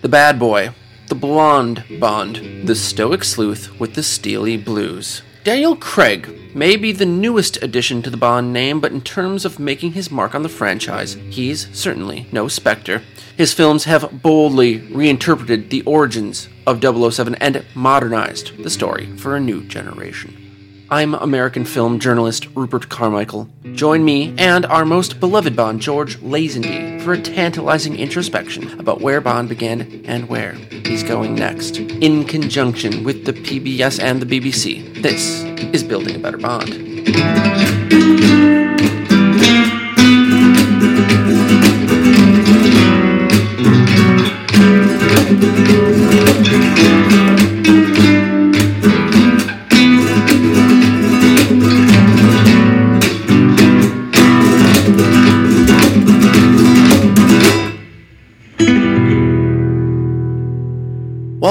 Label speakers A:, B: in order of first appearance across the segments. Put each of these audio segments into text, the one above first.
A: The bad boy, the blonde Bond, the stoic sleuth with the steely blues. Daniel Craig may be the newest addition to the Bond name, but in terms of making his mark on the franchise, he's certainly no Spectre. His films have boldly reinterpreted the origins of 007 and modernized the story for a new generation. I'm American film journalist Rupert Carmichael. Join me and our most beloved Bond, George Lazenby, for a tantalizing introspection about where Bond began and where he's going next, in conjunction with the PBS and the BBC. This is Building a Better Bond.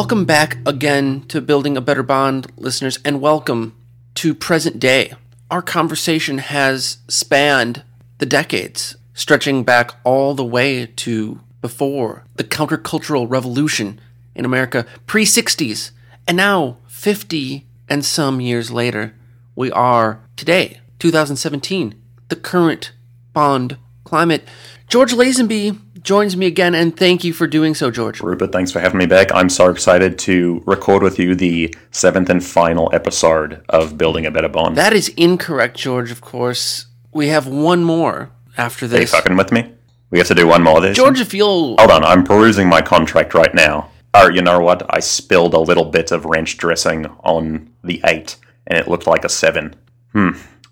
A: Welcome back again to Building a Better Bond, listeners, and welcome to present day. Our conversation has spanned the decades, stretching back all the way to before the countercultural revolution in America, pre 60s, and now 50 and some years later, we are today, 2017, the current Bond climate. George Lazenby joins me again, and thank you for doing so, George.
B: Rupert, thanks for having me back. I'm so excited to record with you the seventh and final episode of Building a Better Bond.
A: That is incorrect, George, of course. We have one more after
B: Are you
A: this.
B: fucking with me? We have to do one more this.
A: George, if you'll.
B: Hold on, I'm perusing my contract right now. Oh, you know what? I spilled a little bit of ranch dressing on the 8, and it looked like a 7. Hmm.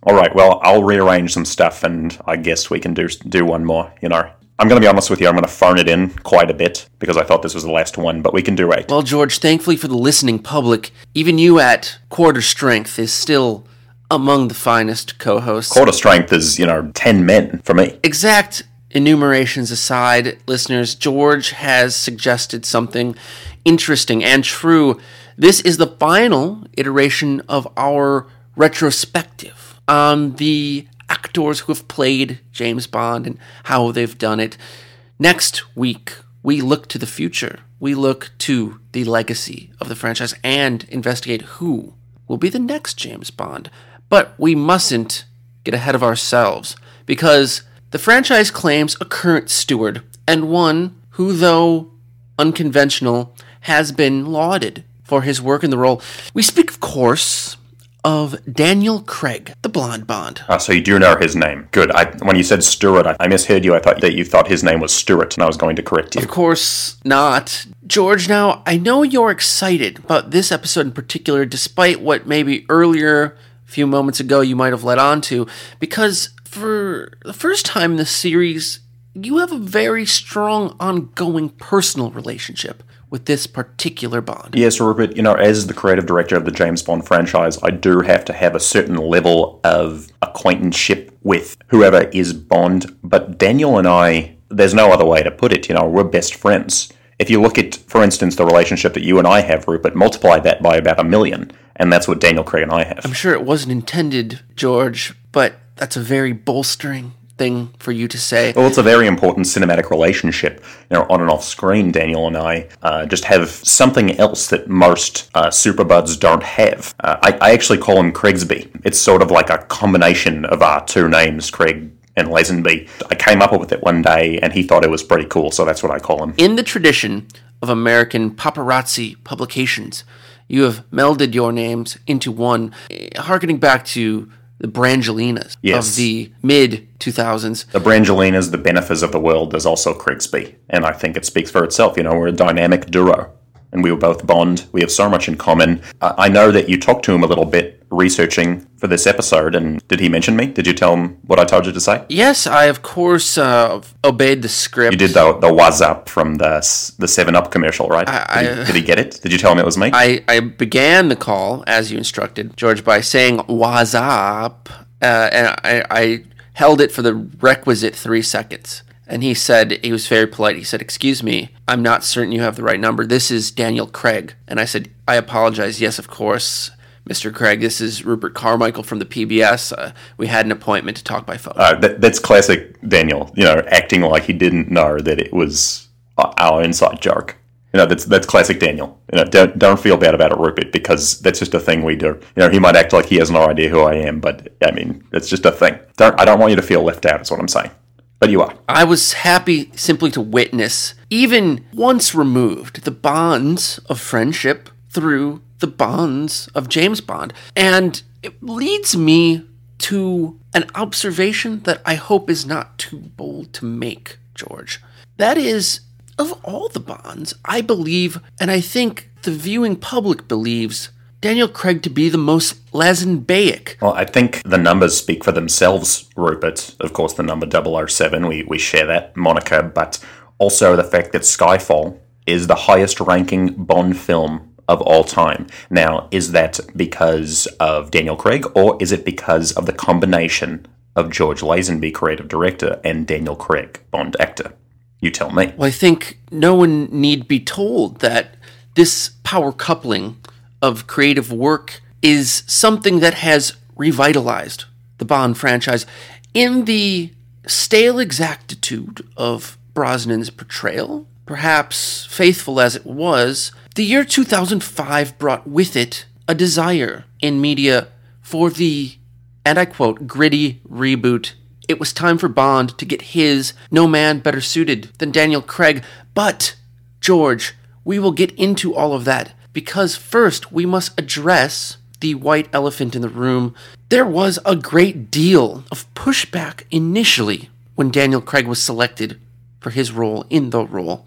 B: All right, well, I'll rearrange some stuff, and I guess we can do do one more, you know. I'm going to be honest with you, I'm going to phone it in quite a bit, because I thought this was the last one, but we can do 8.
A: Well, George, thankfully for the listening public, even you at quarter strength is still among the finest co hosts.
B: Quarter strength is, you know, 10 men for me.
A: Exact enumerations aside, listeners, George has suggested something interesting and true. This is the final iteration of our retrospective on the actors who have played James Bond and how they've done it. Next week, we look to the future. We look to the legacy of the franchise and investigate who will be the next James Bond. But we mustn't get ahead of ourselves because the franchise claims a current steward and one who, though unconventional, has been lauded for his work in the role. We speak, of course, of Daniel Craig, the blonde Bond.
B: Ah, so you do know his name. Good. I, when you said Stewart, I, I misheard you. I thought that you thought his name was Stewart, and I was going to correct you.
A: Of course not. George, now, I know you're excited about this episode in particular, despite what maybe earlier, a few moments ago, you might have led on to, because for the first time in the series, you have a very strong ongoing personal relationship with this particular Bond.
B: Yes, Rupert, you know, as the creative director of the James Bond franchise, I do have to have a certain level of acquaintanceship with whoever is Bond. But Daniel and I, there's no other way to put it, you know, we're best friends. If you look at, for instance, the relationship that you and I have, Rupert, multiply that by about a million, and that's what Daniel Craig and I have.
A: I'm sure it wasn't intended, George, but that's a very bolstering thing for you to say.
B: Well, it's a very important cinematic relationship. You know, on and off screen, Daniel and I uh, just have something else that most uh, superbuds don't have. Uh, I, I actually call him Craigsby. It's sort of like a combination of our two names, Craig and Lazenby. I came up with it one day, and he thought it was pretty cool, so that's what I call him.
A: In the tradition of American paparazzi publications, you have melded your names into one, harkening back to the Brangelinas
B: Yes.
A: of the mid 2000s.
B: The Brangelinas, the Benefers of the world, there's also Craigsby, and I think it speaks for itself. You know, we're a dynamic duo, and we were both Bond. We have so much in common. I know that you talked to him a little bit researching for this episode, and did he mention me? Did you tell him what I told you to say?
A: Yes, I of course uh, obeyed the script.
B: You did the the was up from the the Seven Up commercial, right?
A: I-
B: did, he, did he get it? Did you tell him it was me?
A: I, I began the call, as you instructed, George, by saying "What's up?" Uh, and I, I held it for the requisite three seconds. And he said, he was very polite. He said, Excuse me, I'm not certain you have the right number. This is Daniel Craig. And I said, I apologize. Yes, of course. Mr. Craig, this is Rupert Carmichael from the PBS. Uh, we had an appointment to talk by phone.
B: Uh, that, that's classic Daniel, you know, acting like he didn't know that it was our inside joke. You know, that's that's classic Daniel. You know, don't don't feel bad about it, Rupert, because that's just a thing we do. You know, he might act like he has no idea who I am, but I mean, it's just a thing. Don't I don't want you to feel left out. Is what I'm saying. But you are.
A: I was happy simply to witness, even once removed, the bonds of friendship through the bonds of James Bond, and it leads me to an observation that I hope is not too bold to make, George. That is of all the Bonds, I believe, and I think the viewing public believes, Daniel Craig to be the most Lazenbaic.
B: Well, I think the numbers speak for themselves, Rupert. Of course, the number 007, we, we share that moniker, but also the fact that Skyfall is the highest ranking Bond film of all time. Now, is that because of Daniel Craig, or is it because of the combination of George Lazenby, creative director, and Daniel Craig, Bond actor? You tell me.
A: Well, I think no one need be told that this power coupling of creative work is something that has revitalized the Bond franchise. In the stale exactitude of Brosnan's portrayal, perhaps faithful as it was, the year 2005 brought with it a desire in media for the, and I quote, gritty reboot it was time for Bond to get his no man better suited than Daniel Craig. But, George, we will get into all of that because first we must address the white elephant in the room. There was a great deal of pushback initially when Daniel Craig was selected for his role in the role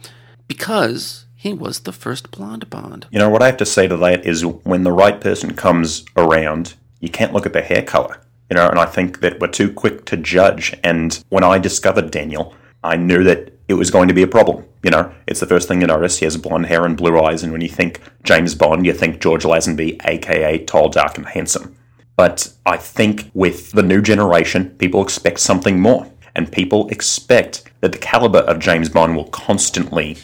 A: because he was the first blonde Bond.
B: You know, what I have to say to that is when the right person comes around, you can't look at the hair color. You know, and I think that we're too quick to judge. And when I discovered Daniel, I knew that it was going to be a problem. You know, it's the first thing you notice. He has blonde hair and blue eyes, and when you think James Bond, you think George Lazenby, aka tall, dark, and handsome. But I think with the new generation, people expect something more. And people expect that the caliber of James Bond will constantly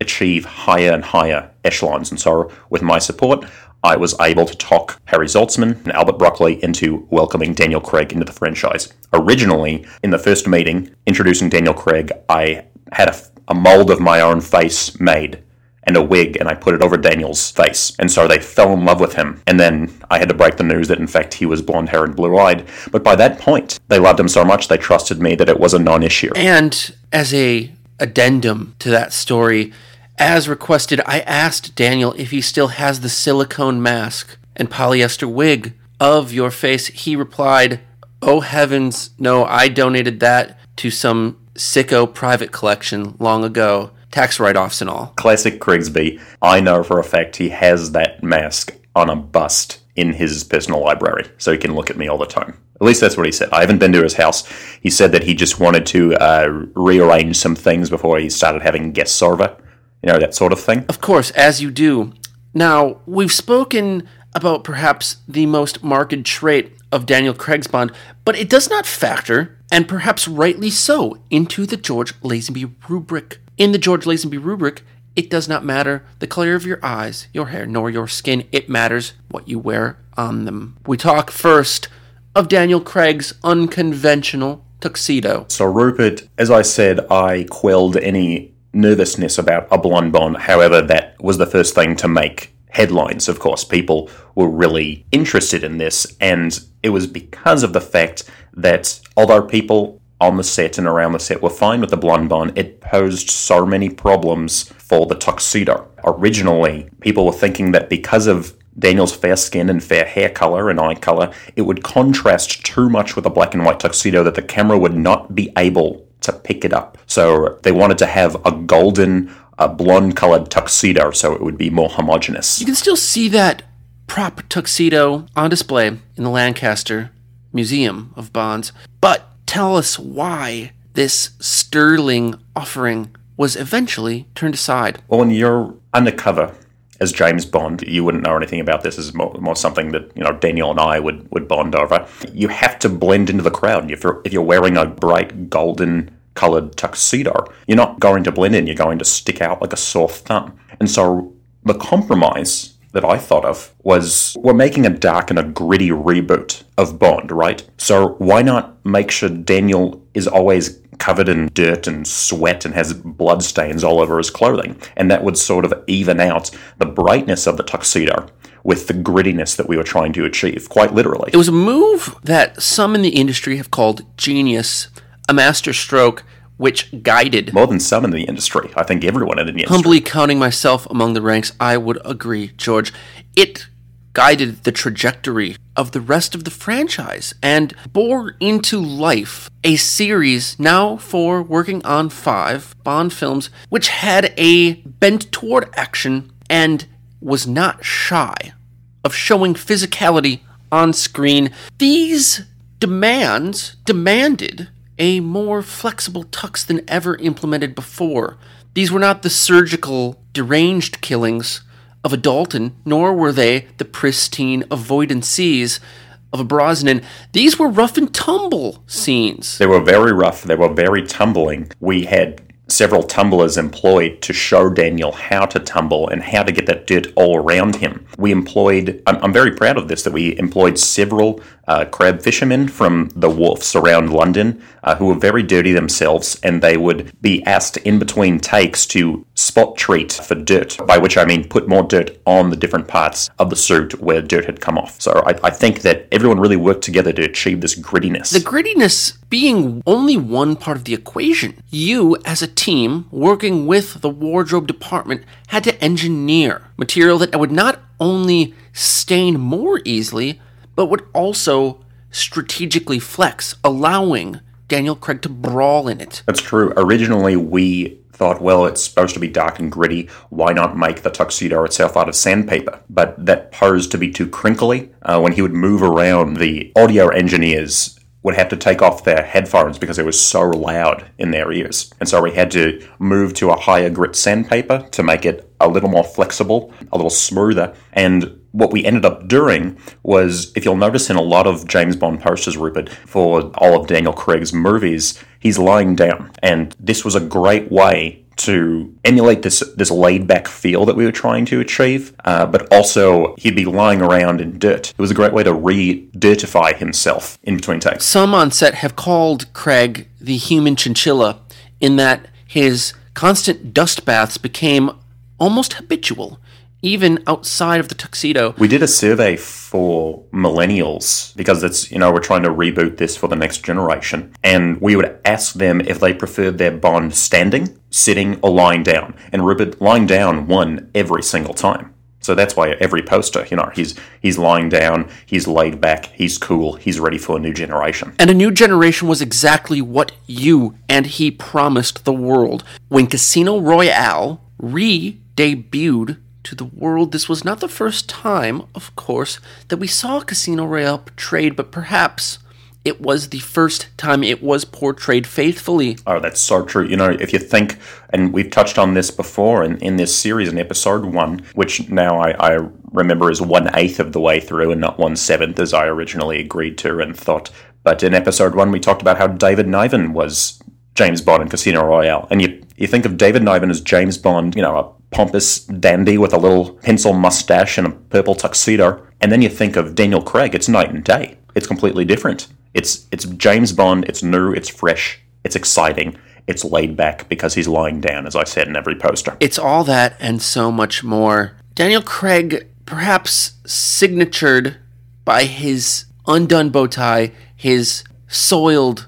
B: achieve higher and higher echelons. And so, with my support, I was able to talk Harry Saltzman and Albert Broccoli into welcoming Daniel Craig into the franchise. Originally, in the first meeting introducing Daniel Craig, I had a, a mold of my own face made and a wig and I put it over Daniel's face. And so they fell in love with him. And then I had to break the news that in fact he was blonde haired and blue eyed. But by that point, they loved him so much they trusted me that it was a non issue.
A: And as a addendum to that story, as requested, I asked Daniel if he still has the silicone mask and polyester wig of your face. He replied, Oh heavens, no, I donated that to some sicko private collection long ago. Tax write offs and all.
B: Classic Craigsby. I know for a fact he has that mask on a bust in his personal library, so he can look at me all the time. At least that's what he said. I haven't been to his house. He said that he just wanted to uh, rearrange some things before he started having guest server you know, that sort of thing.
A: Of course, as you do. Now, we've spoken about perhaps the most marked trait of Daniel Craig's Bond, but it does not factor, and perhaps rightly so, into the George Lazenby rubric. In the George Lazenby rubric, it does not matter the color of your eyes, your hair, nor your skin. It matters what you wear on them. We talk first of Daniel Craig's unconventional tuxedo.
B: So, Rupert, as I said, I quelled any nervousness about a blonde bond. However, that was the first thing to make headlines, of course. People were really interested in this, and it was because of the fact that although people on the set and around the set were fine with the blonde bond, it posed so many problems for the tuxedo. Originally, people were thinking that because of Daniel's fair skin and fair hair color and eye color, it would contrast too much with a black and white tuxedo that the camera would not be able to pick it up. So they wanted to have a golden, a blonde colored tuxedo so it would be more homogenous.
A: You can still see that prop tuxedo on display in the Lancaster Museum of Bonds. But tell us why this sterling offering was eventually turned aside.
B: Well, when you're undercover as James Bond, you wouldn't know anything about this. Is more, more, something that you know Daniel and I would, would bond over. You have to blend into the crowd. If you're if you're wearing a bright golden colored tuxedo, you're not going to blend in. You're going to stick out like a sore thumb. And so the compromise that I thought of was we're making a dark and a gritty reboot of Bond, right? So why not make sure Daniel is always covered in dirt and sweat and has blood stains all over his clothing? And that would sort of even out the brightness of the tuxedo with the grittiness that we were trying to achieve, quite literally.
A: It was a move that some in the industry have called genius, a master stroke which guided.
B: More than some in the industry. I think everyone in the industry.
A: Humbly counting myself among the ranks, I would agree, George. It guided the trajectory of the rest of the franchise and bore into life a series now for working on five Bond films, which had a bent toward action and was not shy of showing physicality on screen. These demands demanded a more flexible tux than ever implemented before. These were not the surgical, deranged killings of a Dalton, nor were they the pristine avoidances of a Brosnan. These were rough and tumble scenes.
B: They were very rough, they were very tumbling. We had several tumblers employed to show Daniel how to tumble and how to get that dirt all around him. We employed, I'm, I'm very proud of this, that we employed several uh, crab fishermen from the wharfs around London uh, who were very dirty themselves, and they would be asked in between takes to spot treat for dirt, by which I mean put more dirt on the different parts of the suit where dirt had come off. So I, I think that everyone really worked together to achieve this grittiness.
A: The grittiness being only one part of the equation. You, as a team working with the wardrobe department, had to engineer material that would not only stain more easily, but would also strategically flex, allowing Daniel Craig to brawl in it.
B: That's true. Originally, we thought, well, it's supposed to be dark and gritty. Why not make the tuxedo itself out of sandpaper? But that posed to be too crinkly. Uh, when he would move around, the audio engineers would have to take off their headphones because it was so loud in their ears. And so we had to move to a higher grit sandpaper to make it a little more flexible, a little smoother. And what we ended up doing was, if you'll notice in a lot of James Bond posters, Rupert, for all of Daniel Craig's movies, he's lying down. And this was a great way to emulate this this laid back feel that we were trying to achieve, uh, but also he'd be lying around in dirt. It was a great way to re-dirtify himself in between takes.
A: Some on set have called Craig the human chinchilla in that his constant dust baths became almost habitual even outside of the tuxedo.
B: We did a survey for millennials because it's, you know, we're trying to reboot this for the next generation. And we would ask them if they preferred their Bond standing, sitting, or lying down. And Rupert, lying down won every single time. So that's why every poster, you know, he's he's lying down, he's laid back, he's cool, he's ready for a new generation.
A: And a new generation was exactly what you and he promised the world. When Casino Royale re-debuted to the world, this was not the first time, of course, that we saw Casino Royale portrayed, but perhaps it was the first time it was portrayed faithfully.
B: Oh, that's so true. You know, if you think, and we've touched on this before in, in this series in episode one, which now I, I remember is one eighth of the way through and not one seventh as I originally agreed to and thought. But in episode one, we talked about how David Niven was James Bond in Casino Royale. And you, you think of David Niven as James Bond, you know, a pompous dandy with a little pencil mustache and a purple tuxedo. And then you think of Daniel Craig, it's night and day. It's completely different. It's it's James Bond, it's new, it's fresh, it's exciting, it's laid back because he's lying down, as I said in every poster.
A: It's all that and so much more. Daniel Craig, perhaps signatured by his undone bow tie, his soiled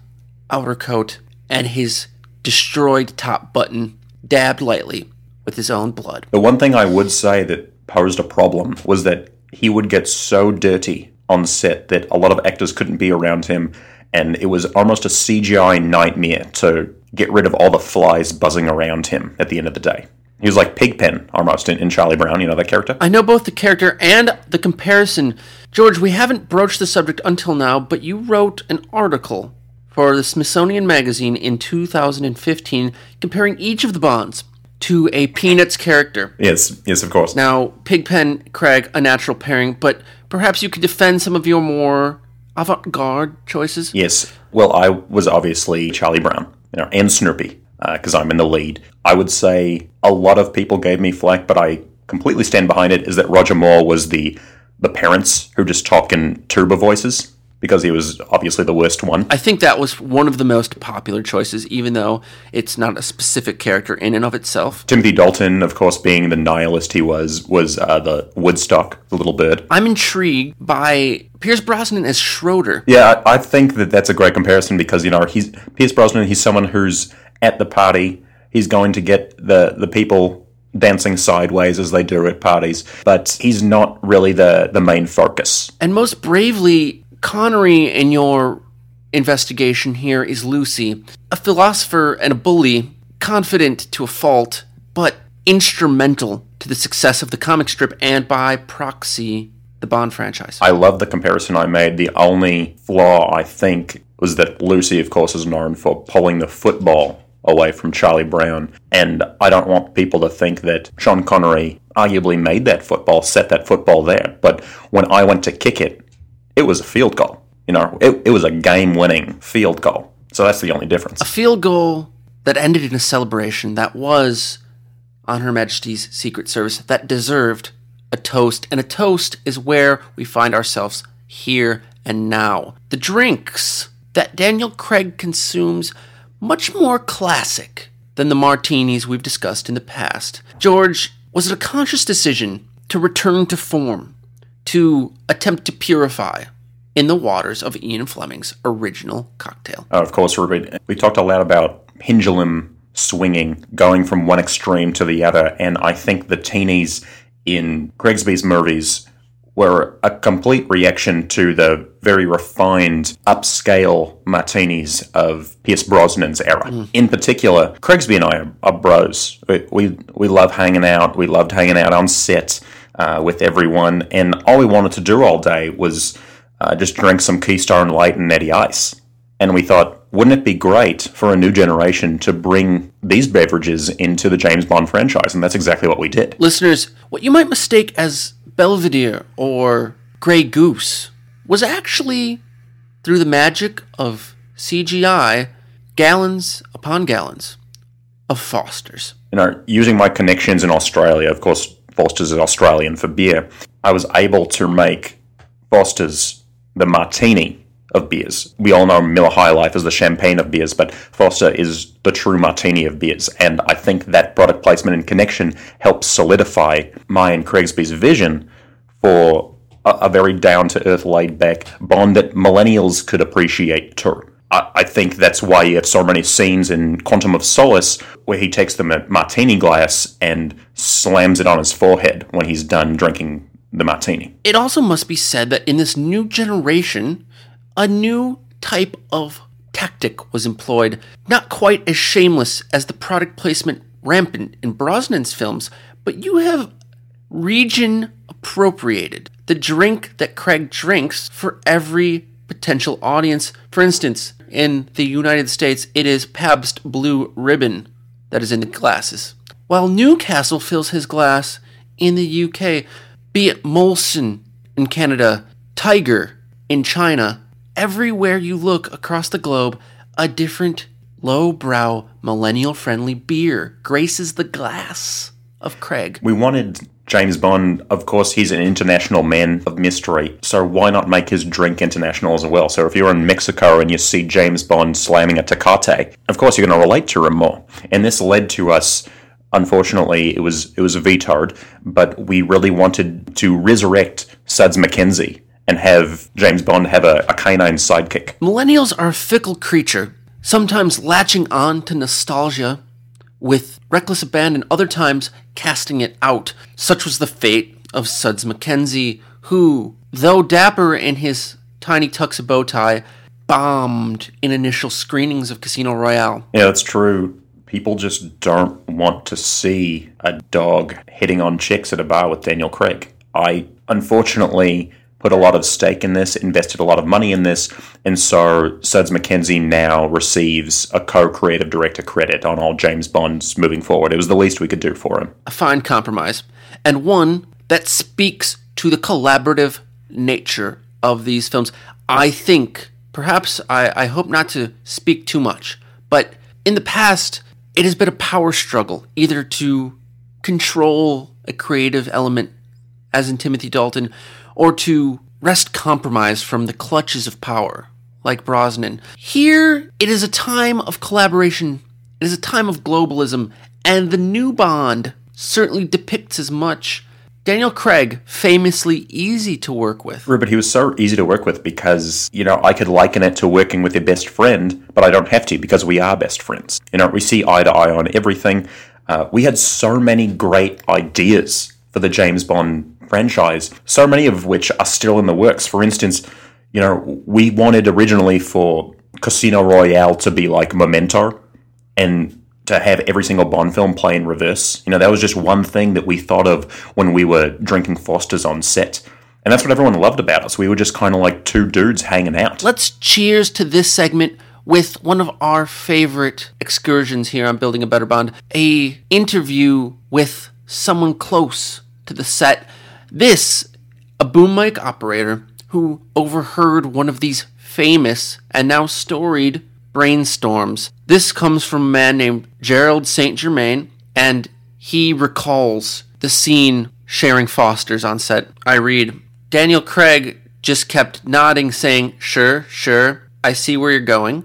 A: outer coat, and his destroyed top button, dabbed lightly with his own blood.
B: The one thing I would say that posed a problem was that he would get so dirty on set that a lot of actors couldn't be around him, and it was almost a CGI nightmare to get rid of all the flies buzzing around him at the end of the day. He was like Pigpen almost in, in Charlie Brown, you know that character?
A: I know both the character and the comparison. George, we haven't broached the subject until now, but you wrote an article for the Smithsonian Magazine in 2015 comparing each of the Bonds to a Peanuts character.
B: Yes, yes, of course.
A: Now, Pigpen, Craig, a natural pairing, but perhaps you could defend some of your more avant garde choices?
B: Yes. Well, I was obviously Charlie Brown, you know, and Snoopy, because uh, I'm in the lead. I would say a lot of people gave me flack, but I completely stand behind it is that Roger Moore was the the parents who just talk in tuba voices because he was obviously the worst one.
A: I think that was one of the most popular choices, even though it's not a specific character in and of itself.
B: Timothy Dalton, of course, being the nihilist he was, was uh, the Woodstock, the little bird.
A: I'm intrigued by Pierce Brosnan as Schroeder.
B: Yeah, I, I think that that's a great comparison because you know he's Pierce Brosnan. He's someone who's at the party. He's going to get the the people dancing sideways as they do at parties, but he's not really the the main focus.
A: And most bravely, Connery in your investigation here is Lucy, a philosopher and a bully, confident to a fault, but instrumental to the success of the comic strip and by proxy the Bond franchise.
B: I love the comparison I made. The only flaw I think was that Lucy, of course, is known for pulling the football away from Charlie Brown. And I don't want people to think that Sean Connery arguably made that football, set that football there. But when I went to kick it, it was a field goal. You know, it, it was a game winning field goal. So that's the only difference.
A: A field goal that ended in a celebration that was on Her Majesty's Secret Service that deserved a toast. And a toast is where we find ourselves here and now. The drinks that Daniel Craig consumes much more classic than the martinis we've discussed in the past. George, was it a conscious decision to return to form, to attempt to purify in the waters of Ian Fleming's original cocktail?
B: Uh, of course, Ruben, we talked a lot about pendulum swinging, going from one extreme to the other, and I think the teenies in Craigsby's movies were a complete reaction to the very refined, upscale martinis of Pierce Brosnan's era. Mm. In particular, Craigsby and I are, are bros. We, we, we love hanging out. We loved hanging out on set uh, with everyone, and all we wanted to do all day was uh, just drink some Keystone Light and Natty Ice. And we thought, wouldn't it be great for a new generation to bring these beverages into the James Bond franchise? And that's exactly what we did.
A: Listeners, what you might mistake as Belvedere or Grey Goose was actually, through the magic of CGI, gallons upon gallons of Foster's.
B: You know, using my connections in Australia, of course, Foster's is Australian for beer, I was able to make Foster's the martini of beers. We all know Miller High Life is the champagne of beers, but Foster is the true martini of beers. And I think that product placement and connection helps solidify my and Craigsby's vision for a, a very down to earth, laid back Bond that millennials could appreciate too. I, think that's why you have so many scenes in Quantum of Solace where he takes the martini glass and slams it on his forehead when he's done drinking the martini.
A: It also must be said that in this new generation, a new type of tactic was employed, not quite as shameless as the product placement rampant in Brosnan's films, but you have region appropriated the drink that Craig drinks for every potential audience. For instance, in the United States, it is Pabst Blue Ribbon that is in the glasses. While Newcastle fills his glass in the UK, be it Molson in Canada, Tiger in China, everywhere you look across the globe, a different low-brow, millennial-friendly beer graces the glass of Craig.
B: We wanted James Bond, of course, he's an international man of mystery, so why not make his drink international as well? So if you're in Mexico and you see James Bond slamming a Tecate, of course you're going to relate to him more. And this led to us unfortunately it was it was vetoed, but we really wanted to resurrect Suds MacKenzie and have James Bond have a, a canine sidekick.
A: Millennials are a fickle creature, sometimes latching on to nostalgia with reckless abandon, other times casting it out. Such was the fate of Suds MacKenzie, who, though dapper in his tiny tuxedo bow tie, bombed in initial screenings of Casino Royale.
B: Yeah, that's true. People just don't want to see a dog hitting on chicks at a bar with Daniel Craig. I unfortunately put a lot of stake in this, invested a lot of money in this, and so Suds MacKenzie now receives a co-creative director credit on all James Bonds moving forward. It was the least we could do for him.
A: A fine compromise, and one that speaks to the collaborative nature of these films. I think, perhaps, I, I hope not to speak too much, but in the past, it has been a power struggle, either to control a creative element, as in Timothy Dalton, or to wrest compromise from the clutches of power, like Brosnan. Here, it is a time of collaboration, it is a time of globalism, and the new Bond certainly depicts as much. Daniel Craig, famously easy to work with.
B: But he was so easy to work with because, you know, I could liken it to working with your best friend, but I don't have to because we are best friends. You know, we see eye to eye on everything. Uh, we had so many great ideas for the James Bond franchise, so many of which are still in the works. For instance, you know, we wanted originally for Casino Royale to be like Memento, and to have every single Bond film play in reverse. You know, that was just one thing that we thought of when we were drinking Foster's on set. And that's what everyone loved about us. We were just kind of like two dudes hanging out.
A: Let's cheers to this segment with one of our favorite excursions here on Building a Better Bond, a interview with someone close to the set. This, a boom mic operator who overheard one of these famous and now storied brainstorms. This comes from a man named Gerald St. Germain, and he recalls the scene sharing Foster's on set. I read Daniel Craig just kept nodding, saying, Sure, sure, I see where you're going.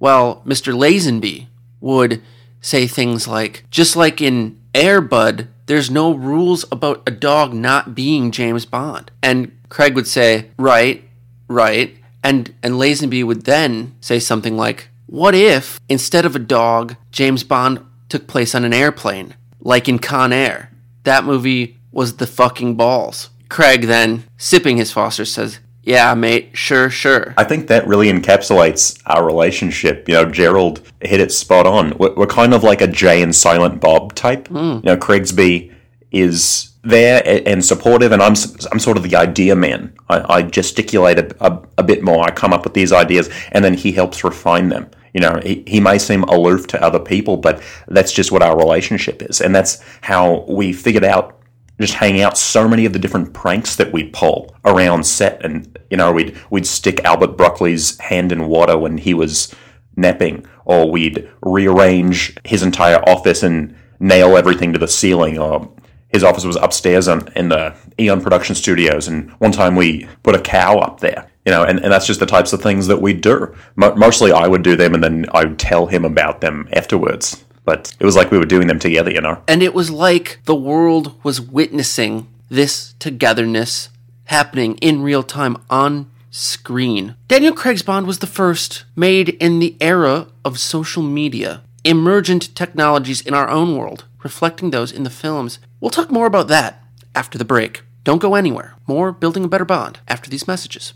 A: Well, Mr. Lazenby would say things like, Just like in Air Bud, there's no rules about a dog not being James Bond. And Craig would say, Right, right. And and Lazenby would then say something like, "What if instead of a dog, James Bond took place on an airplane, like in Con Air? That movie was the fucking balls." Craig then, sipping his Foster, says, "Yeah, mate, sure, sure."
B: I think that really encapsulates our relationship. You know, Gerald hit it spot on. We're, we're kind of like a Jay and Silent Bob type. Hmm. You know, Craigsby is there and supportive, and I'm I'm sort of the idea man. I, I gesticulate a, a, a, bit more. I come up with these ideas, and then he helps refine them. You know, he, he may seem aloof to other people, but that's just what our relationship is, and that's how we figured out just hang out so many of the different pranks that we'd pull around set, and you know, we'd we'd stick Albert Broccoli's hand in water when he was napping, or we'd rearrange his entire office and nail everything to the ceiling, or his office was upstairs on, in the Eon Production Studios, and one time we put a cow up there. You know, and, and that's just the types of things that we do. Mo- mostly I would do them, and then I would tell him about them afterwards. But it was like we were doing them together, you know?
A: And it was like the world was witnessing this togetherness happening in real time on screen. Daniel Craig's Bond was the first made in the era of social media, emergent technologies in our own world, reflecting those in the films. We'll talk more about that after the break. Don't go anywhere. More Building a Better Bond after these messages.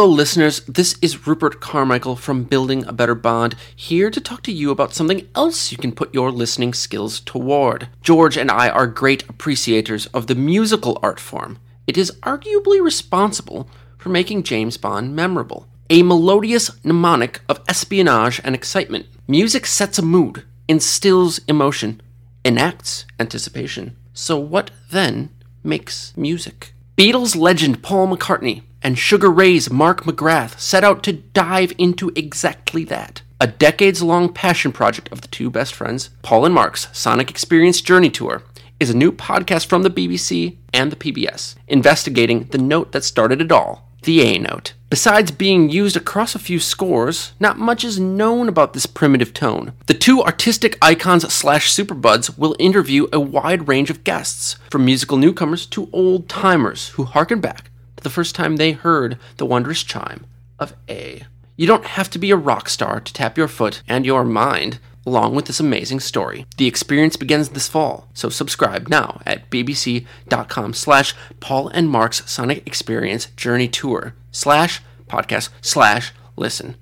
A: Hello, listeners. This is Rupert Carmichael from Building a Better Bond, here to talk to you about something else you can put your listening skills toward. George and I are great appreciators of the musical art form. It is arguably responsible for making James Bond memorable. A melodious mnemonic of espionage and excitement. Music sets a mood, instills emotion, enacts anticipation. So, what then makes music? Beatles legend Paul McCartney and Sugar Ray's Mark McGrath set out to dive into exactly that. A decades long passion project of the two best friends, Paul and Mark's Sonic Experience Journey Tour, is a new podcast from the BBC and the PBS, investigating the note that started it all the A note. Besides being used across a few scores, not much is known about this primitive tone. The two artistic icons slash superbuds will interview a wide range of guests, from musical newcomers to old timers who harken back the first time they heard the wondrous chime of A. You don't have to be a rock star to tap your foot and your mind along with this amazing story. The experience begins this fall, so subscribe now at bbc.com slash Paul and Mark's Sonic Experience Journey Tour slash podcast slash listen.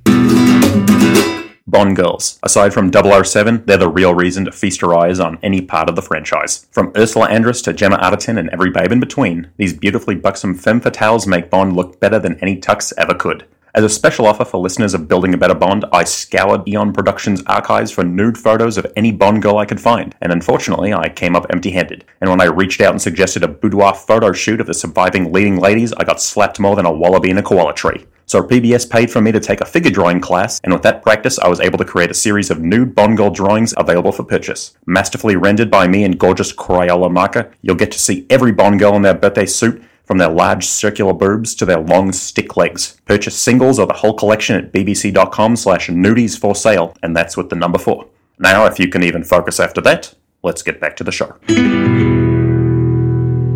B: Bond girls. Aside from 007, they're the real reason to feast your eyes on any part of the franchise. From Ursula Andress to Gemma Arterton and every babe in between, these beautifully buxom femme fatales make Bond look better than any tux ever could. As a special offer for listeners of Building a Better Bond, I scoured Eon Productions archives for nude photos of any Bond girl I could find, and unfortunately, I came up empty handed. And when I reached out and suggested a boudoir photo shoot of the surviving leading ladies, I got slapped more than a wallaby in a koala tree. So PBS paid for me to take a figure drawing class, and with that practice, I was able to create a series of nude Bond girl drawings available for purchase. Masterfully rendered by me in gorgeous Crayola marker, you'll get to see every Bond girl in their birthday suit, from their large circular boobs to their long stick legs. Purchase singles or the whole collection at bbc.com slash nudies for sale, and that's with the number four. Now, if you can even focus after that, let's get back to the show.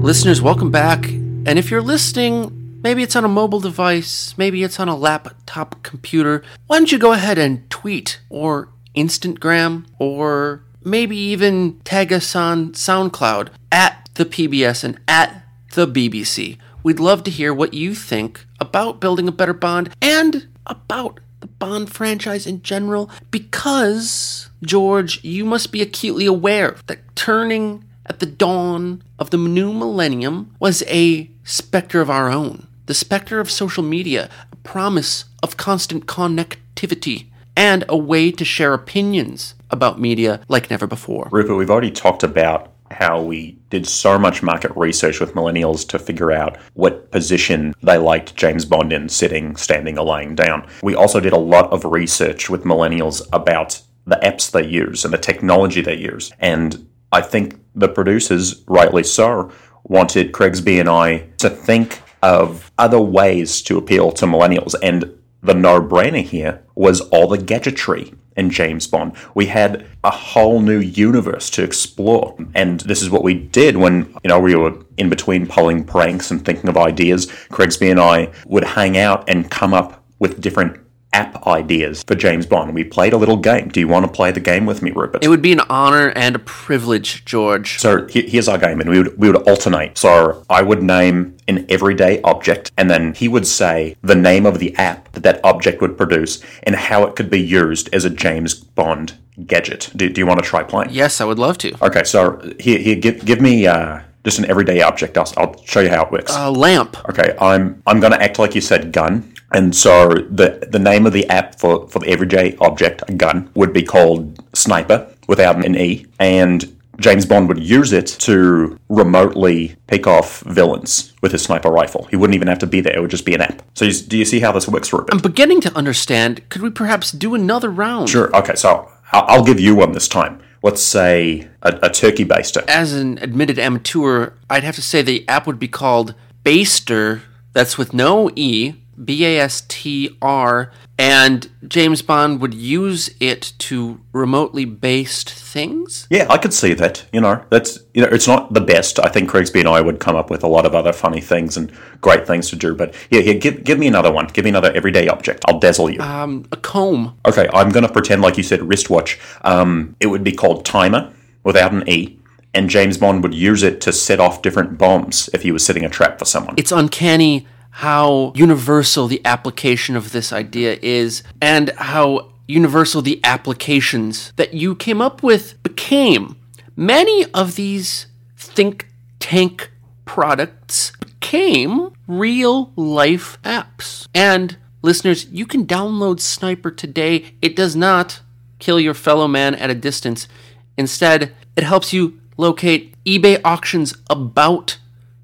A: Listeners, welcome back. And if you're listening, maybe it's on a mobile device, maybe it's on a laptop computer, why don't you go ahead and tweet or Instagram or maybe even tag us on SoundCloud at the PBS and at the BBC. We'd love to hear what you think about building a better Bond and about the Bond franchise in general, because, George, you must be acutely aware that turning at the dawn of the new millennium was a specter of our own. The specter of social media, a promise of constant connectivity, and a way to share opinions about media like never before.
B: Rupert, we've already talked about how we did so much market research with millennials to figure out what position they liked James Bond in sitting, standing, or laying down. We also did a lot of research with millennials about the apps they use and the technology they use. And I think the producers, rightly so, wanted Craigsby and I to think of other ways to appeal to millennials. And the no brainer here was all the gadgetry in James Bond. We had a whole new universe to explore. And this is what we did when, you know, we were in between pulling pranks and thinking of ideas. Craigsby and I would hang out and come up with different app ideas for James Bond. We played a little game. Do you want to play the game with me, Rupert?
A: It would be an honor and a privilege, George.
B: So here's our game, and we would we would alternate. So I would name an everyday object, and then he would say the name of the app that that object would produce and how it could be used as a James Bond gadget. Do, do you want to try playing?
A: Yes, I would love to.
B: Okay, so here, here give, give me. Uh, just an everyday object. I'll, I'll show you how it works.
A: A lamp.
B: Okay, I'm I'm going to act like you said gun, and so the the name of the app for for the everyday object, a gun, would be called Sniper without an e, and James Bond would use it to remotely pick off villains with his sniper rifle. He wouldn't even have to be there; it would just be an app. So, you, do you see how this works, Rupert?
A: I'm beginning to understand. Could we perhaps do another round?
B: Sure. Okay, so I'll, I'll give you one this time let's say a, a, turkey baster.
A: As an admitted amateur, I'd have to say the app would be called Baster. That's with no E, B A S T R, and James Bond would use it to remotely baste things.
B: Yeah, I could see that. You know, that's you know, it's not the best. I think Craigsby and I would come up with a lot of other funny things and great things to do. But yeah, yeah, give give me another one. Give me another everyday object. I'll dazzle you.
A: Um, a comb.
B: Okay, I'm gonna pretend like you said wristwatch. Um, it would be called timer without an e and James Bond would use it to set off different bombs if he was setting a trap for someone.
A: It's uncanny how universal the application of this idea is and how universal the applications that you came up with became. Many of these think tank products became real life apps. And listeners, you can download Sniper today. It does not kill your fellow man at a distance. Instead, it helps you locate eBay auctions about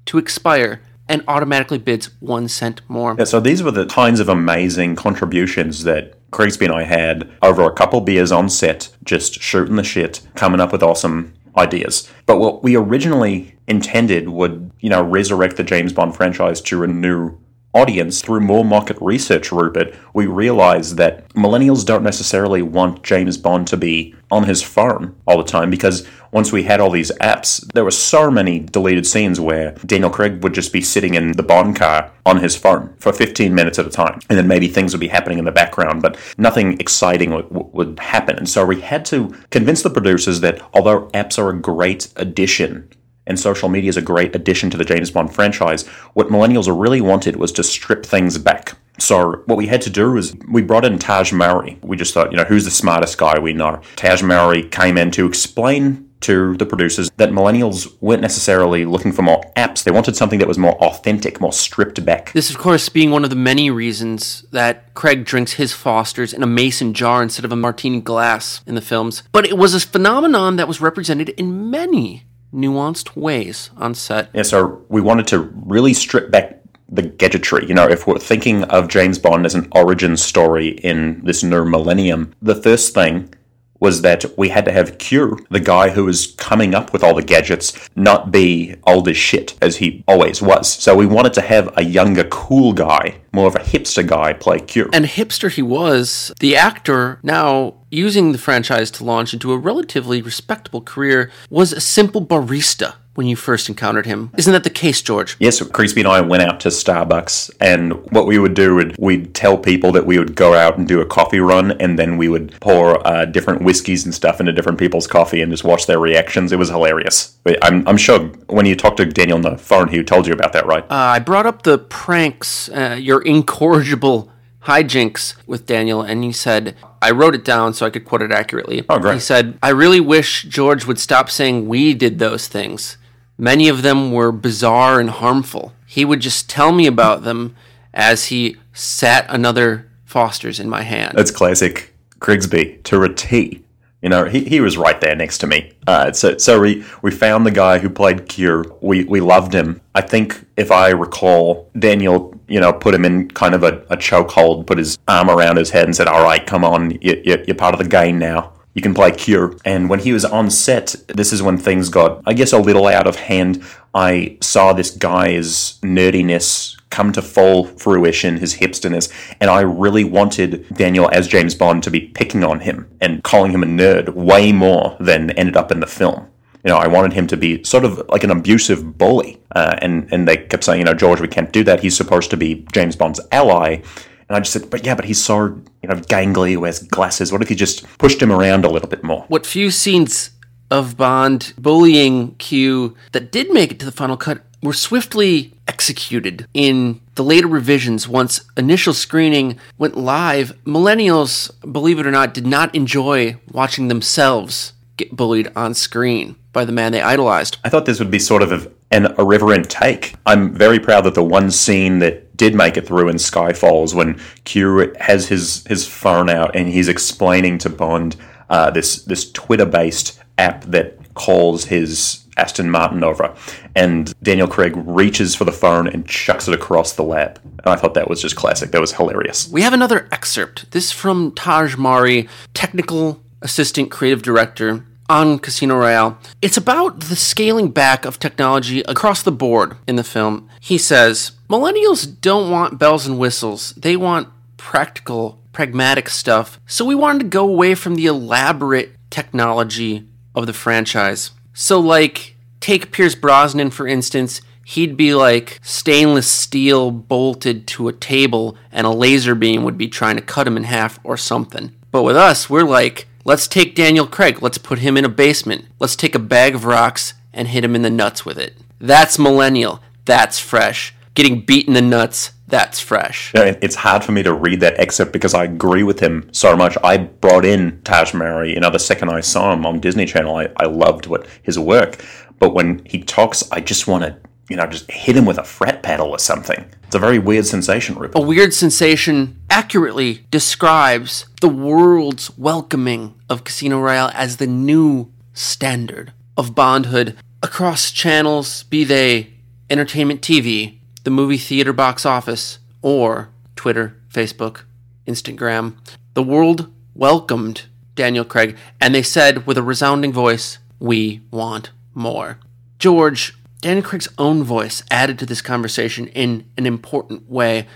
A: to expire and automatically bids one cent more.
B: Yeah, so these were the kinds of amazing contributions that Craigsby and I had over a couple beers on set, just shooting the shit, coming up with awesome ideas. But what we originally intended would, you know, resurrect the James Bond franchise to a new audience through more market research, Rupert, we realized that millennials don't necessarily want James Bond to be on his phone all the time because once we had all these apps, there were so many deleted scenes where Daniel Craig would just be sitting in the Bond car on his phone for 15 minutes at a time. And then maybe things would be happening in the background, but nothing exciting would, would happen. And so we had to convince the producers that although apps are a great addition and social media is a great addition to the James Bond franchise. What millennials really wanted was to strip things back. So what we had to do was we brought in Taj Mowry. We just thought, you know, who's the smartest guy we know? Taj Mowry came in to explain to the producers that millennials weren't necessarily looking for more apps. They wanted something that was more authentic, more stripped back.
A: This, of course, being one of the many reasons that Craig drinks his Fosters in a mason jar instead of a martini glass in the films. But it was a phenomenon that was represented in many nuanced ways on set.
B: Yeah, so we wanted to really strip back the gadgetry. You know, if we're thinking of James Bond as an origin story in this new millennium, the first thing was that we had to have Q, the guy who was coming up with all the gadgets, not be old as shit, as he always was. So we wanted to have a younger, cool guy, more of a hipster guy, play Q.
A: And hipster he was. The actor, now using the franchise to launch into a relatively respectable career, was a simple barista when you first encountered him. Isn't that the case, George?
B: Yes, Crispy and I went out to Starbucks, and what we would do would we'd tell people that we would go out and do a coffee run, and then we would pour uh, different whiskeys and stuff into different people's coffee and just watch their reactions. It was hilarious. I'm, I'm sure when you talked to Daniel on the phone, he told you about that, right?
A: Uh, I brought up the pranks, uh, your incorrigible hijinks with Daniel, and he said, I wrote it down so I could quote it accurately.
B: Oh, great.
A: He said, I really wish George would stop saying we did those things. Many of them were bizarre and harmful. He would just tell me about them as he sat another Foster's in my hand.
B: That's classic Craigsby to a T. You know, he, he was right there next to me. Uh, so so we, we found the guy who played Q. We we loved him. I think if I recall, Daniel, you know, put him in kind of a, a chokehold, put his arm around his head and said, all right, come on, you, you, you're part of the game now you can play Q. And when he was on set, this is when things got, I guess, a little out of hand. I saw this guy's nerdiness come to full fruition, his hipsterness, and I really wanted Daniel as James Bond to be picking on him and calling him a nerd way more than ended up in the film. You know, I wanted him to be sort of like an abusive bully, uh, and and they kept saying, you know, George, we can't do that. He's supposed to be James Bond's ally, and I just said, but yeah, but he's so, you know, gangly, wears glasses. What if you just pushed him around a little bit more?
A: What few scenes of Bond bullying Q that did make it to the final cut were swiftly executed in the later revisions once initial screening went live. Millennials, believe it or not, did not enjoy watching themselves get bullied on screen by the man they idolized.
B: I thought this would be sort of an irreverent take. I'm very proud that the one scene that did make it through in Skyfalls when Q has his his phone out and he's explaining to Bond uh, this this Twitter based app that calls his Aston Martin over, and Daniel Craig reaches for the phone and chucks it across the lap. And I thought that was just classic. That was hilarious.
A: We have another excerpt. This from Taj Mari, technical assistant creative director on Casino Royale. It's about the scaling back of technology across the board in the film. He says, Millennials don't want bells and whistles, they want practical, pragmatic stuff. So we wanted to go away from the elaborate technology of the franchise. So, like, take Pierce Brosnan, for instance. He'd be like stainless steel bolted to a table, and a laser beam would be trying to cut him in half or something. But with us, we're like, let's take Daniel Craig, let's put him in a basement, let's take a bag of rocks and hit him in the nuts with it. That's millennial. That's fresh. Getting beat in the nuts. That's fresh.
B: Know, it's hard for me to read that excerpt because I agree with him so much. I brought in Taj Mari, you know, the second I saw him on Disney Channel, I, I loved what his work. But when he talks, I just want to, you know, just hit him with a fret pedal or something. It's a very weird sensation, Rupert.
A: A weird sensation accurately describes the world's welcoming of Casino Royale as the new standard of bondhood across channels, be they entertainment TV, the movie theater box office, or Twitter, Facebook, Instagram. The world welcomed Daniel Craig, and they said with a resounding voice, We want more. George, Daniel Craig's own voice added to this conversation in an important way.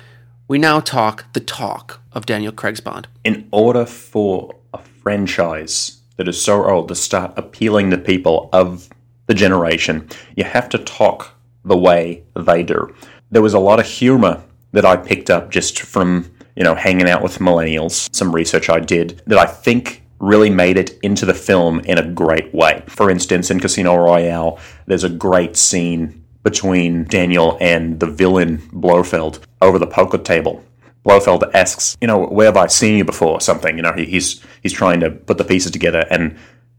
A: We now talk the talk of Daniel Craig's Bond.
B: In order for a franchise that is so old to start appealing to people of the generation, you have to talk the way they do. There was a lot of humor that I picked up just from, you know, hanging out with millennials, some research I did that I think really made it into the film in a great way. For instance, in Casino Royale, there's a great scene between Daniel and the villain Blofeld over the poker table. Blofeld asks, you know, where have I seen you before? Something, you know, he, he's he's trying to put the pieces together, and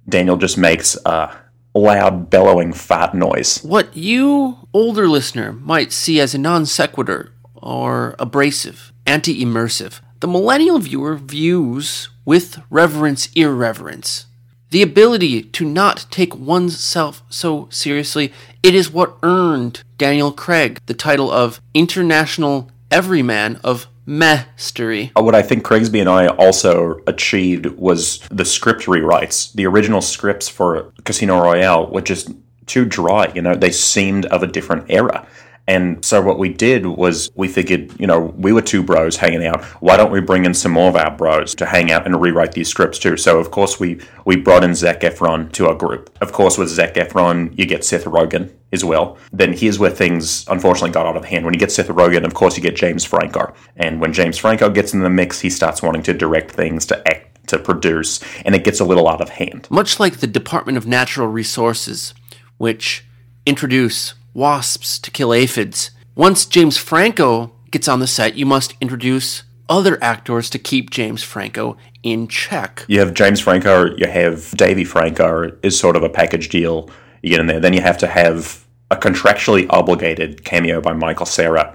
B: Daniel just makes a, loud bellowing fart noise.
A: What you, older listener, might see as a non sequitur or abrasive, anti immersive, the millennial viewer views with reverence irreverence. The ability to not take oneself so seriously, it is what earned Daniel Craig the title of International Everyman of Mastery.
B: Uh, what I think Craigsby and I also achieved was the script rewrites. The original scripts for Casino Royale were just too dry. You know, they seemed of a different era. And so what we did was we figured, you know, we were two bros hanging out. Why don't we bring in some more of our bros to hang out and rewrite these scripts too? So of course we we brought in Zac Efron to our group. Of course with Zac Efron you get Seth Rogen as well. Then here's where things unfortunately got out of hand. When you get Seth Rogen, of course you get James Franco. And when James Franco gets in the mix, he starts wanting to direct things, to act, to produce, and it gets a little out of hand.
A: Much like the Department of Natural Resources, which introduce wasps to kill aphids. Once James Franco gets on the set, you must introduce other actors to keep James Franco in check.
B: You have James Franco, you have Davy Franco is sort of a package deal you get in there. Then you have to have a contractually obligated cameo by Michael Cera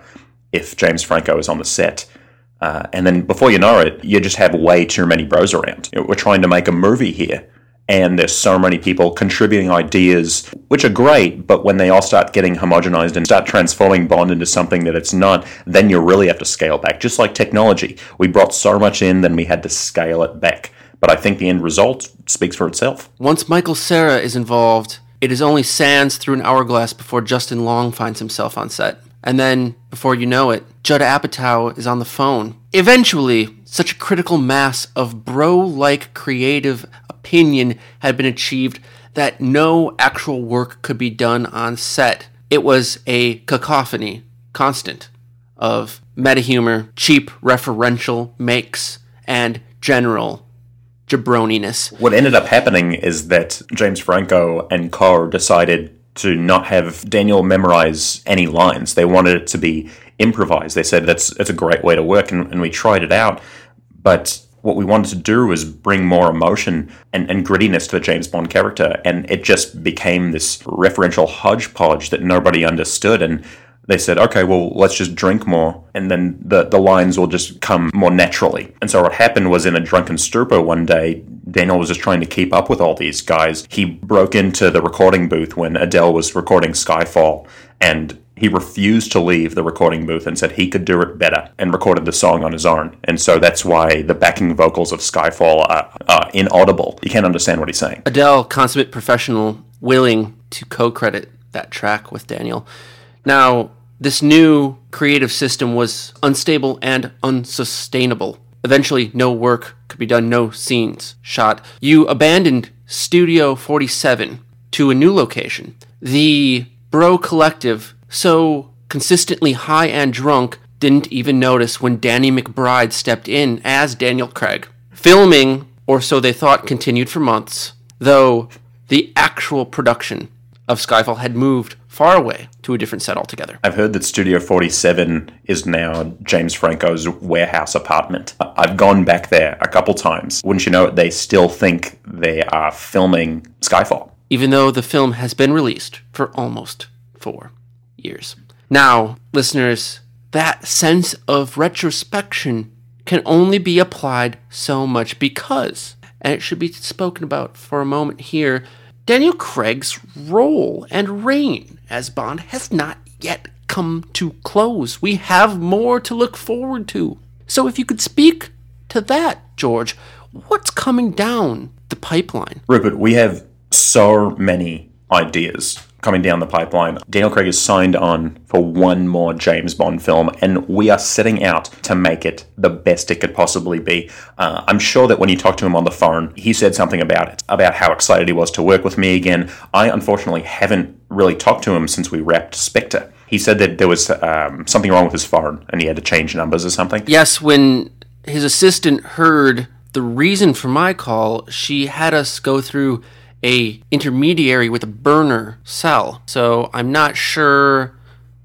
B: if James Franco is on the set. Uh, and then before you know it, you just have way too many bros around. You know, we're trying to make a movie here and there's so many people contributing ideas, which are great, but when they all start getting homogenized and start transforming Bond into something that it's not, then you really have to scale back. Just like technology, we brought so much in, then we had to scale it back. But I think the end result speaks for itself.
A: Once Michael Cera is involved, it is only sands through an hourglass before Justin Long finds himself on set. And then, before you know it, Judd Apatow is on the phone. Eventually, such a critical mass of bro like creative opinion had been achieved that no actual work could be done on set. It was a cacophony, constant, of meta humor, cheap referential makes, and general jabroniness.
B: What ended up happening is that James Franco and co decided to not have Daniel memorize any lines. They wanted it to be improvised. They said that's that's a great way to work, and, and we tried it out. But what we wanted to do was bring more emotion and, and grittiness to the James Bond character, and it just became this referential hodgepodge that nobody understood. And they said, okay, well, let's just drink more, and then the, the lines will just come more naturally. And so what happened was in a drunken stupor one day, Daniel was just trying to keep up with all these guys. He broke into the recording booth when Adele was recording Skyfall, and he refused to leave the recording booth and said he could do it better and recorded the song on his own. And so that's why the backing vocals of Skyfall are, are inaudible. You can't understand what he's saying.
A: Adele, consummate professional, willing to co credit that track with Daniel. Now, this new creative system was unstable and unsustainable. Eventually, no work could be done, no scenes shot. You abandoned Studio 47 to a new location. The Bro Collective, so consistently high and drunk, didn't even notice when Danny McBride stepped in as Daniel Craig. Filming, or so they thought, continued for months, though the actual production of Skyfall had moved far away to a different set altogether.
B: I've heard that Studio 47 is now James Franco's warehouse apartment. I've gone back there a couple times. Wouldn't you know it, they still think they are filming Skyfall.
A: Even though the film has been released for almost four years. Now, listeners, that sense of retrospection can only be applied so much because, and it should be spoken about for a moment here, Daniel Craig's role and reign as Bond has not yet come to close. We have more to look forward to. So, if you could speak to that, George, what's coming down the pipeline?
B: Rupert, we have so many ideas coming down the pipeline. Daniel Craig is signed on for one more James Bond film, and we are setting out to make it the best it could possibly be. Uh, I'm sure that when you talked to him on the phone, he said something about it, about how excited he was to work with me again. I unfortunately haven't really talked to him since we wrapped Spectre. He said that there was um, something wrong with his phone and he had to change numbers or something.
A: Yes, when his assistant heard the reason for my call, she had us go through a intermediary with a burner cell. So I'm not sure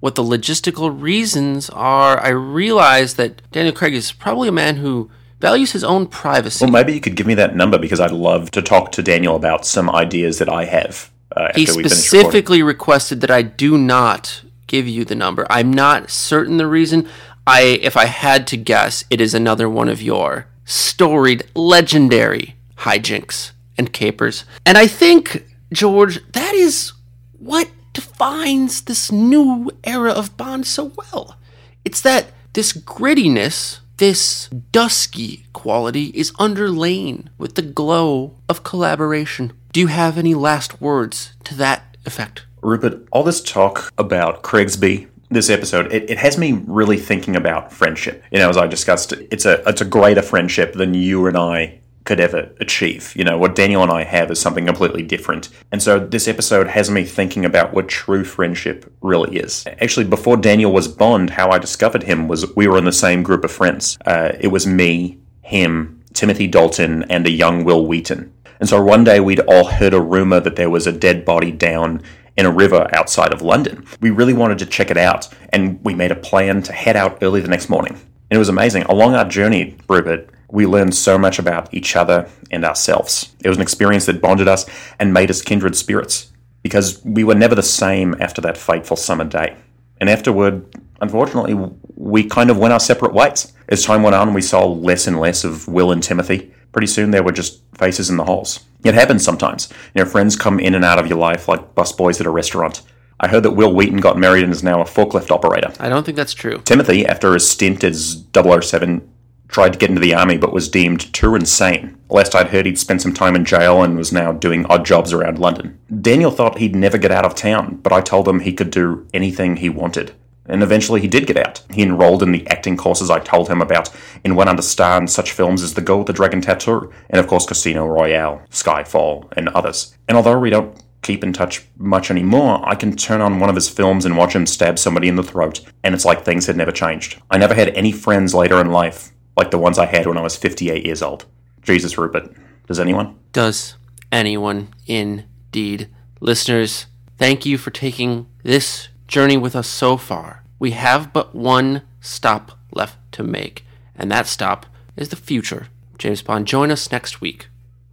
A: what the logistical reasons are. I realize that Daniel Craig is probably a man who values his own privacy.
B: Well, maybe you could give me that number because I'd love to talk to Daniel about some ideas that I have Uh,
A: He specifically requested that I do not give you the number. I'm not certain the reason. I, if I had to guess, it is another one of your storied, legendary hijinks and capers. And I think, George, that is what defines this new era of Bond so well. It's that this grittiness, this dusky quality is underlain with the glow of collaboration. Do you have any last words to that effect?
B: Rupert, all this talk about Craigsby, this episode, it, it has me really thinking about friendship. You know, as I discussed, it's a it's a greater friendship than you and I could ever achieve. You know, what Daniel and I have is something completely different. And so this episode has me thinking about what true friendship really is. Actually, before Daniel was Bond, how I discovered him was we were in the same group of friends. Uh, it was me, him, Timothy Dalton, and a young Wil Wheaton. And so one day we'd all heard a rumor that there was a dead body down in a river outside of London. We really wanted to check it out, and we made a plan to head out early the next morning. And it was amazing. Along our journey, Rupert, we learned so much about each other and ourselves. It was an experience that bonded us and made us kindred spirits because we were never the same after that fateful summer day. And afterward, unfortunately, we kind of went our separate ways. As time went on, we saw less and less of Will and Timothy. Pretty soon, they were just faces in the halls. It happens sometimes. You know, friends come in and out of your life like busboys at a restaurant. I heard that Wil Wheaton got married and is now a forklift operator.
A: I don't think that's true.
B: Timothy, after a stint as 007, tried to get into the army but was deemed too insane. Last I'd heard, he'd spent some time in jail and was now doing odd jobs around London. Daniel thought he'd never get out of town, but I told him he could do anything he wanted. And eventually he did get out. He enrolled in the acting courses I told him about and went on to star in such films as The Girl with the Dragon Tattoo, and of course Casino Royale, Skyfall, and others. And although we don't keep in touch much anymore, I can turn on one of his films and watch him stab somebody in the throat, and it's like things had never changed. I never had any friends later in life like the ones I had when I was 58 years old. Jesus, Rupert. Does anyone?
A: Does anyone indeed? Listeners, thank you for taking this journey with us so far. We have but one stop left to make, and that stop is the future. James Bond, join us next week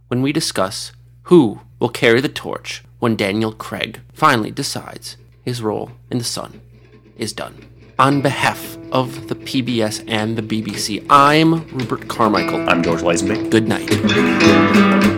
A: when we discuss who will carry the torch when Daniel Craig finally decides his role in the sun is done. On behalf of the PBS and the BBC, I'm Rupert Carmichael.
B: I'm George Lazenby.
A: Good night.